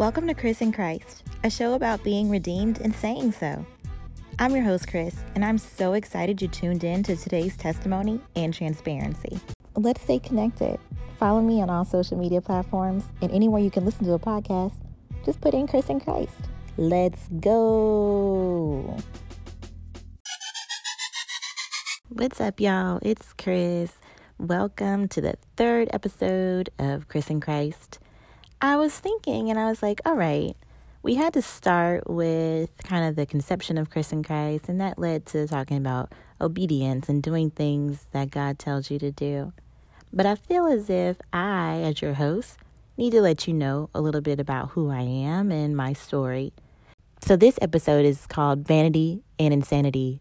Welcome to Chris and Christ, a show about being redeemed and saying so. I'm your host, Chris, and I'm so excited you tuned in to today's testimony and transparency. Let's stay connected. Follow me on all social media platforms and anywhere you can listen to a podcast. Just put in Chris and Christ. Let's go. What's up, y'all? It's Chris. Welcome to the third episode of Chris and Christ. I was thinking and I was like, all right, we had to start with kind of the conception of Chris and Christ, and that led to talking about obedience and doing things that God tells you to do. But I feel as if I, as your host, need to let you know a little bit about who I am and my story. So, this episode is called Vanity and Insanity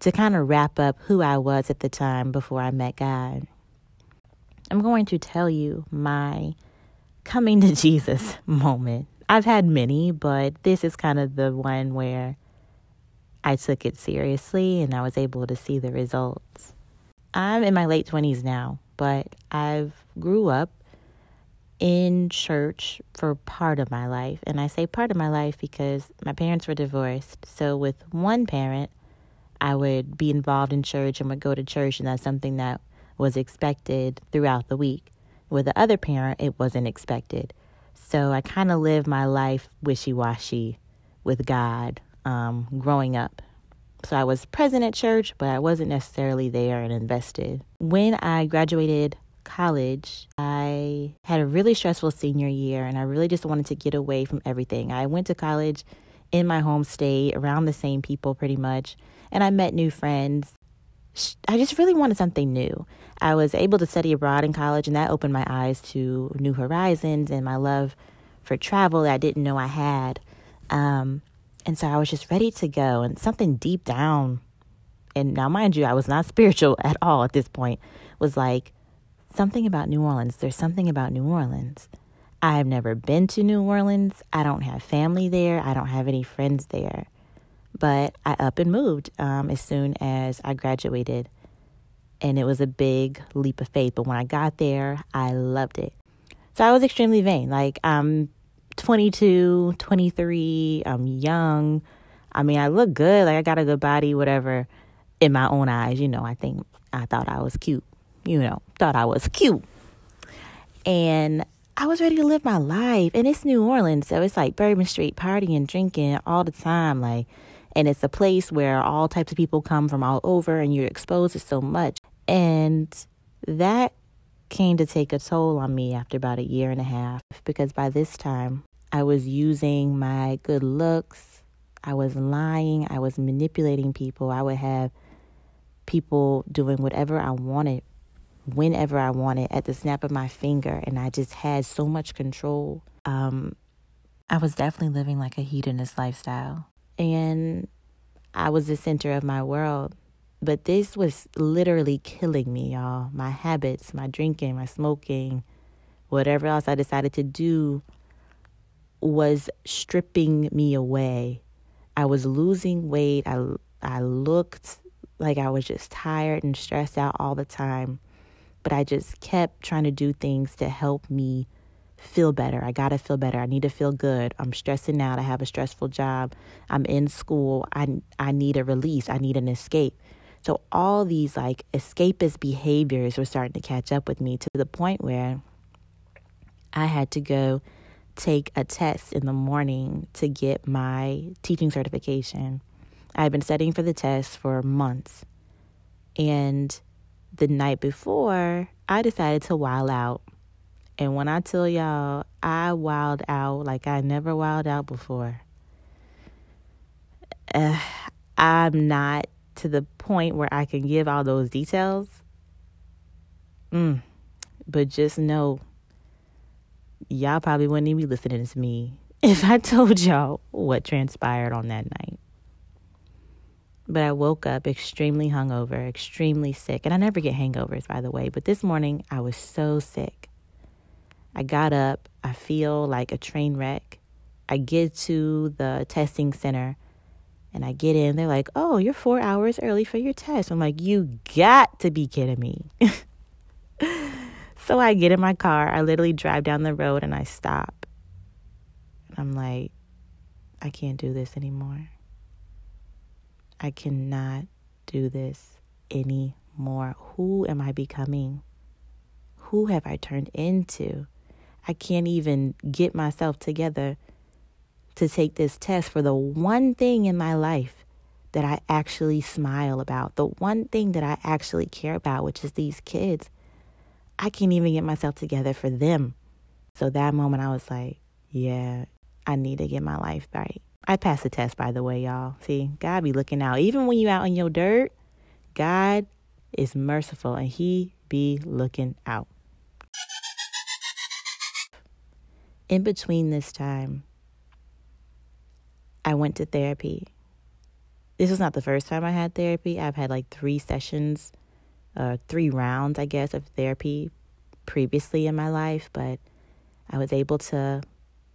to kind of wrap up who I was at the time before I met God. I'm going to tell you my coming to Jesus moment. I've had many, but this is kind of the one where I took it seriously and I was able to see the results. I'm in my late 20s now, but I've grew up in church for part of my life. And I say part of my life because my parents were divorced. So with one parent, I would be involved in church and would go to church, and that's something that was expected throughout the week. With the other parent, it wasn't expected. So I kind of lived my life wishy washy with God um, growing up. So I was present at church, but I wasn't necessarily there and invested. When I graduated college, I had a really stressful senior year and I really just wanted to get away from everything. I went to college in my home state around the same people pretty much, and I met new friends. I just really wanted something new. I was able to study abroad in college, and that opened my eyes to new horizons and my love for travel that I didn't know I had. Um, and so I was just ready to go, and something deep down, and now, mind you, I was not spiritual at all at this point, was like something about New Orleans. There's something about New Orleans. I have never been to New Orleans. I don't have family there. I don't have any friends there. But I up and moved um, as soon as I graduated and it was a big leap of faith. But when I got there, I loved it. So I was extremely vain. Like I'm 22, 23, I'm young. I mean, I look good. Like I got a good body, whatever. In my own eyes, you know, I think I thought I was cute. You know, thought I was cute. And I was ready to live my life. And it's New Orleans, so it's like Bourbon Street partying, drinking all the time. Like, and it's a place where all types of people come from all over and you're exposed to so much. And that came to take a toll on me after about a year and a half because by this time I was using my good looks, I was lying, I was manipulating people. I would have people doing whatever I wanted, whenever I wanted, at the snap of my finger, and I just had so much control. Um, I was definitely living like a hedonist lifestyle, and I was the center of my world. But this was literally killing me, y'all. My habits, my drinking, my smoking, whatever else I decided to do was stripping me away. I was losing weight. I I looked like I was just tired and stressed out all the time. But I just kept trying to do things to help me feel better. I got to feel better. I need to feel good. I'm stressing out. I have a stressful job. I'm in school. I I need a release. I need an escape. So all these like escapist behaviors were starting to catch up with me to the point where I had to go take a test in the morning to get my teaching certification. I had been studying for the test for months. And the night before, I decided to wild out. And when I tell y'all, I wild out like I never wild out before. Uh, I'm not to the point where I can give all those details. Mm. But just know, y'all probably wouldn't even be listening to me if I told y'all what transpired on that night. But I woke up extremely hungover, extremely sick. And I never get hangovers, by the way. But this morning, I was so sick. I got up. I feel like a train wreck. I get to the testing center and I get in, they're like, oh, you're four hours early for your test. I'm like, you got to be kidding me. so I get in my car, I literally drive down the road and I stop. And I'm like, I can't do this anymore. I cannot do this anymore. Who am I becoming? Who have I turned into? I can't even get myself together to take this test for the one thing in my life that I actually smile about, the one thing that I actually care about, which is these kids. I can't even get myself together for them. So that moment I was like, yeah, I need to get my life right. I passed the test, by the way, y'all. See, God be looking out. Even when you out in your dirt, God is merciful and He be looking out. In between this time, I went to therapy. This was not the first time I had therapy. I've had like three sessions, uh, three rounds, I guess, of therapy previously in my life, but I was able to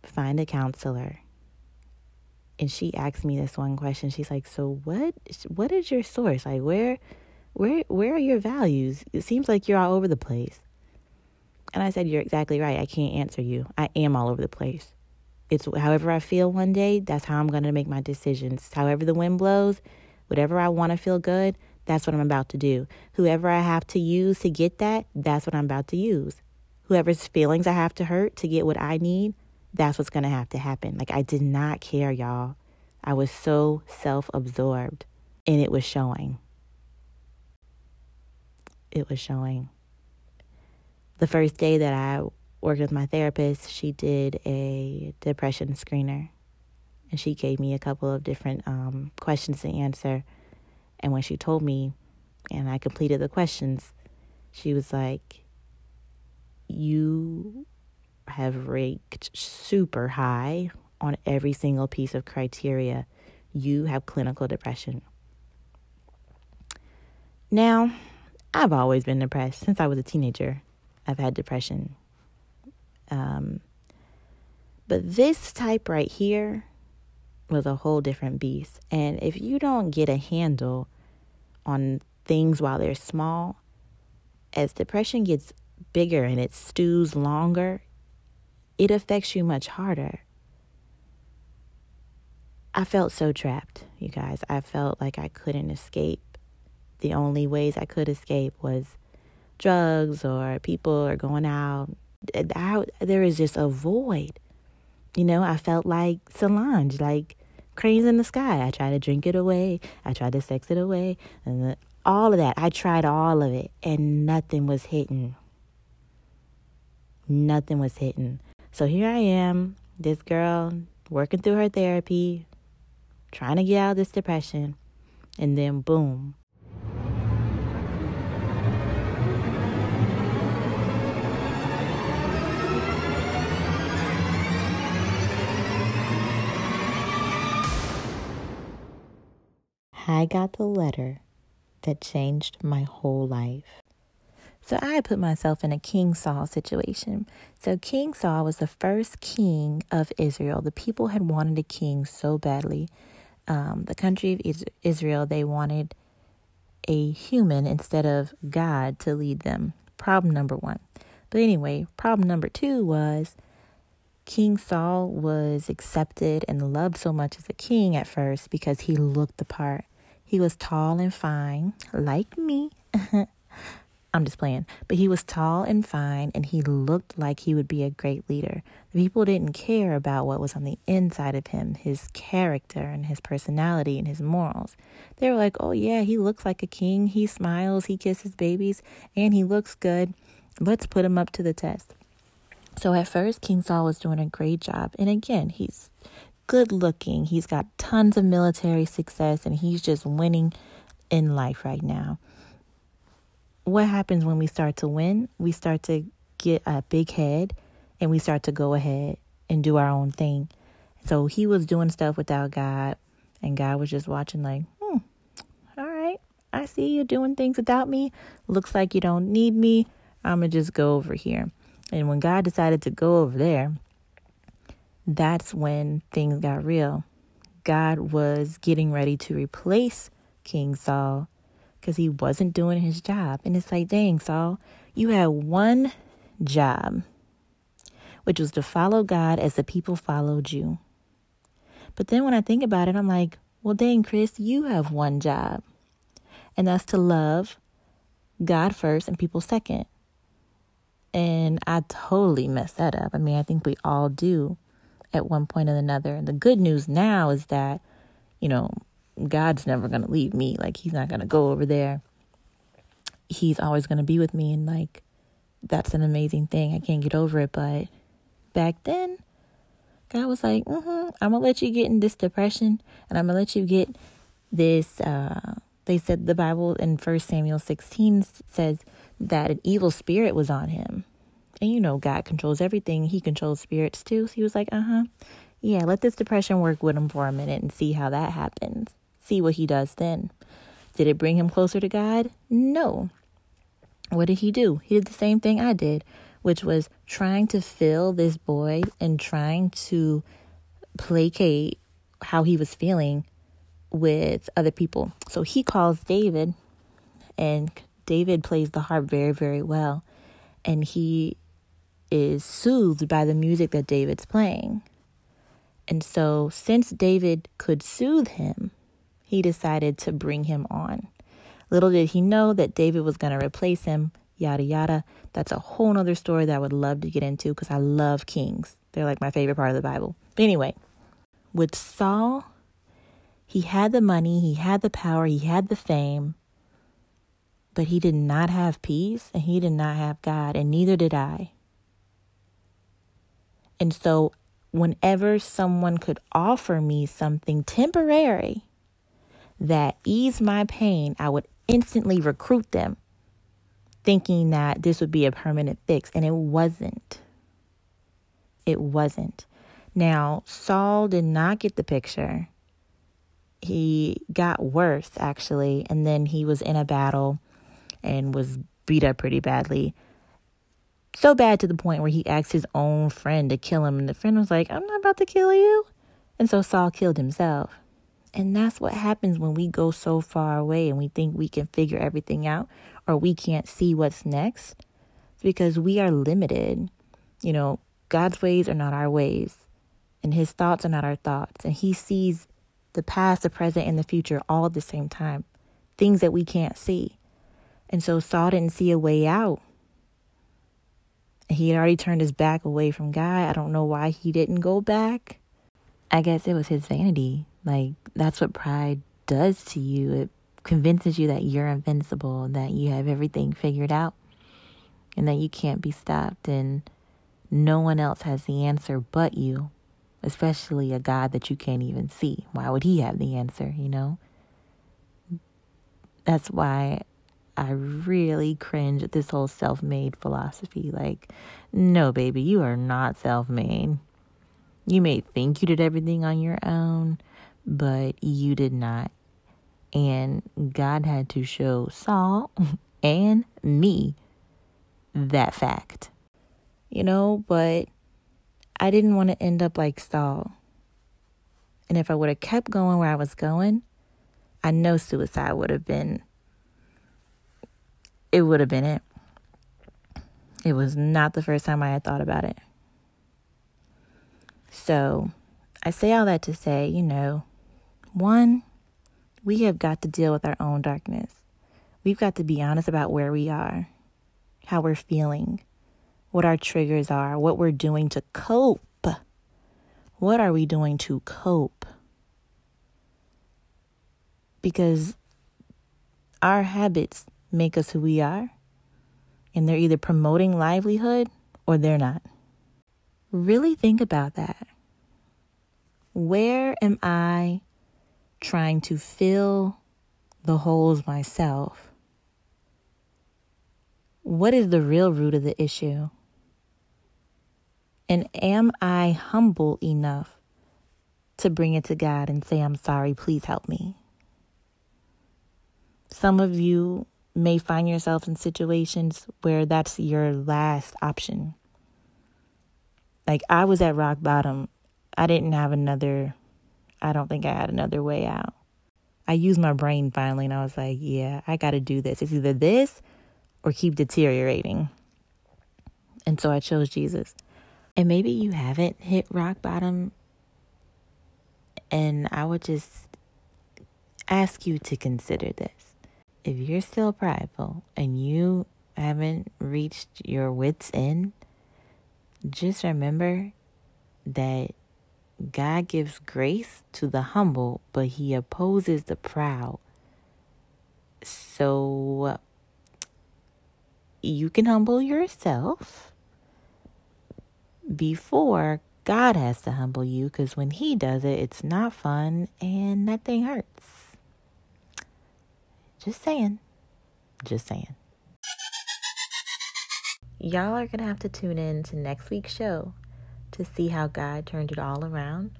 find a counselor. And she asked me this one question. She's like, "So what? What is your source? Like, where, where, where are your values? It seems like you're all over the place." And I said, "You're exactly right. I can't answer you. I am all over the place. It's however I feel one day. That's how I'm going to make my decisions. However the wind blows, whatever I want to feel good, that's what I'm about to do. Whoever I have to use to get that, that's what I'm about to use. Whoever's feelings I have to hurt to get what I need, that's what's going to have to happen. Like, I did not care, y'all. I was so self absorbed, and it was showing. It was showing. The first day that I worked with my therapist, she did a depression screener. And she gave me a couple of different um, questions to answer. And when she told me, and I completed the questions, she was like, You have ranked super high on every single piece of criteria. You have clinical depression. Now, I've always been depressed since I was a teenager. I've had depression. Um, but this type right here was a whole different beast. And if you don't get a handle on things while they're small, as depression gets bigger and it stews longer, it affects you much harder. I felt so trapped, you guys. I felt like I couldn't escape. The only ways I could escape was drugs or people or going out. I, there was just a void. You know, I felt like Solange, like cranes in the sky. I tried to drink it away. I tried to sex it away. And the, all of that. I tried all of it and nothing was hitting. Nothing was hitting. So here I am, this girl working through her therapy, trying to get out of this depression, and then boom. I got the letter that changed my whole life. So I put myself in a King Saul situation. So King Saul was the first king of Israel. The people had wanted a king so badly. Um, the country of Israel, they wanted a human instead of God to lead them. Problem number one. But anyway, problem number two was King Saul was accepted and loved so much as a king at first because he looked the part. He was tall and fine, like me. I'm just playing. But he was tall and fine, and he looked like he would be a great leader. The people didn't care about what was on the inside of him his character and his personality and his morals. They were like, oh, yeah, he looks like a king. He smiles, he kisses babies, and he looks good. Let's put him up to the test. So at first, King Saul was doing a great job. And again, he's good looking, he's got tons of military success, and he's just winning in life right now what happens when we start to win? We start to get a big head and we start to go ahead and do our own thing. So he was doing stuff without God, and God was just watching, like, hmm, all right, I see you doing things without me. Looks like you don't need me. I'm going to just go over here. And when God decided to go over there, that's when things got real. God was getting ready to replace King Saul because he wasn't doing his job. And it's like, dang, Saul, you had one job. which was to follow God as the people followed you. But then when I think about it, I'm like, well, dang, Chris, you have one job, and that's to love God first and people second. And I totally messed that up. I mean, I think we all do at one point or another. And the good news now is that, you know, God's never going to leave me. Like, He's not going to go over there. He's always going to be with me. And, like, that's an amazing thing. I can't get over it. But back then, God was like, mm-hmm, I'm going to let you get in this depression and I'm going to let you get this. Uh, they said the Bible in First Samuel 16 says that an evil spirit was on him. And you know, God controls everything. He controls spirits too. So he was like, uh huh. Yeah, let this depression work with him for a minute and see how that happens. See what he does then. Did it bring him closer to God? No. What did he do? He did the same thing I did, which was trying to fill this boy and trying to placate how he was feeling with other people. So he calls David, and David plays the harp very, very well. And he is soothed by the music that David's playing. And so, since David could soothe him, he decided to bring him on. Little did he know that David was going to replace him, yada, yada. That's a whole nother story that I would love to get into because I love kings. They're like my favorite part of the Bible. But anyway, with Saul, he had the money, he had the power, he had the fame, but he did not have peace and he did not have God, and neither did I. And so, whenever someone could offer me something temporary that eased my pain, I would instantly recruit them, thinking that this would be a permanent fix. And it wasn't. It wasn't. Now, Saul did not get the picture. He got worse, actually. And then he was in a battle and was beat up pretty badly. So bad to the point where he asked his own friend to kill him. And the friend was like, I'm not about to kill you. And so Saul killed himself. And that's what happens when we go so far away and we think we can figure everything out or we can't see what's next. It's because we are limited. You know, God's ways are not our ways, and his thoughts are not our thoughts. And he sees the past, the present, and the future all at the same time, things that we can't see. And so Saul didn't see a way out. He had already turned his back away from God. I don't know why he didn't go back. I guess it was his vanity. Like, that's what pride does to you. It convinces you that you're invincible, that you have everything figured out, and that you can't be stopped, and no one else has the answer but you, especially a God that you can't even see. Why would he have the answer, you know? That's why I really cringe at this whole self made philosophy. Like, no, baby, you are not self made. You may think you did everything on your own, but you did not. And God had to show Saul and me that fact. You know, but I didn't want to end up like Saul. And if I would have kept going where I was going, I know suicide would have been it would have been it. It was not the first time I had thought about it. So I say all that to say, you know, one, we have got to deal with our own darkness. We've got to be honest about where we are, how we're feeling, what our triggers are, what we're doing to cope. What are we doing to cope? Because our habits make us who we are, and they're either promoting livelihood or they're not. Really think about that. Where am I trying to fill the holes myself? What is the real root of the issue? And am I humble enough to bring it to God and say, I'm sorry, please help me? Some of you may find yourself in situations where that's your last option. Like I was at rock bottom. I didn't have another, I don't think I had another way out. I used my brain finally and I was like, yeah, I got to do this. It's either this or keep deteriorating. And so I chose Jesus. And maybe you haven't hit rock bottom. And I would just ask you to consider this. If you're still prideful and you haven't reached your wits' end, just remember that God gives grace to the humble, but he opposes the proud. So you can humble yourself before God has to humble you because when He does it, it's not fun and nothing hurts. Just saying. Just saying. Y'all are going to have to tune in to next week's show to see how God turned it all around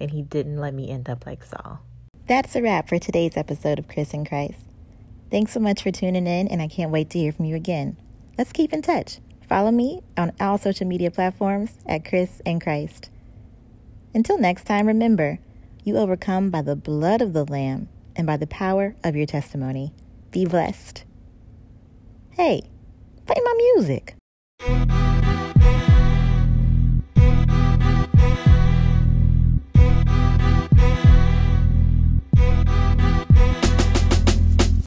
and He didn't let me end up like Saul. That's a wrap for today's episode of Chris and Christ. Thanks so much for tuning in, and I can't wait to hear from you again. Let's keep in touch. Follow me on all social media platforms at Chris and Christ. Until next time, remember, you overcome by the blood of the Lamb and by the power of your testimony. Be blessed. Hey, play my music.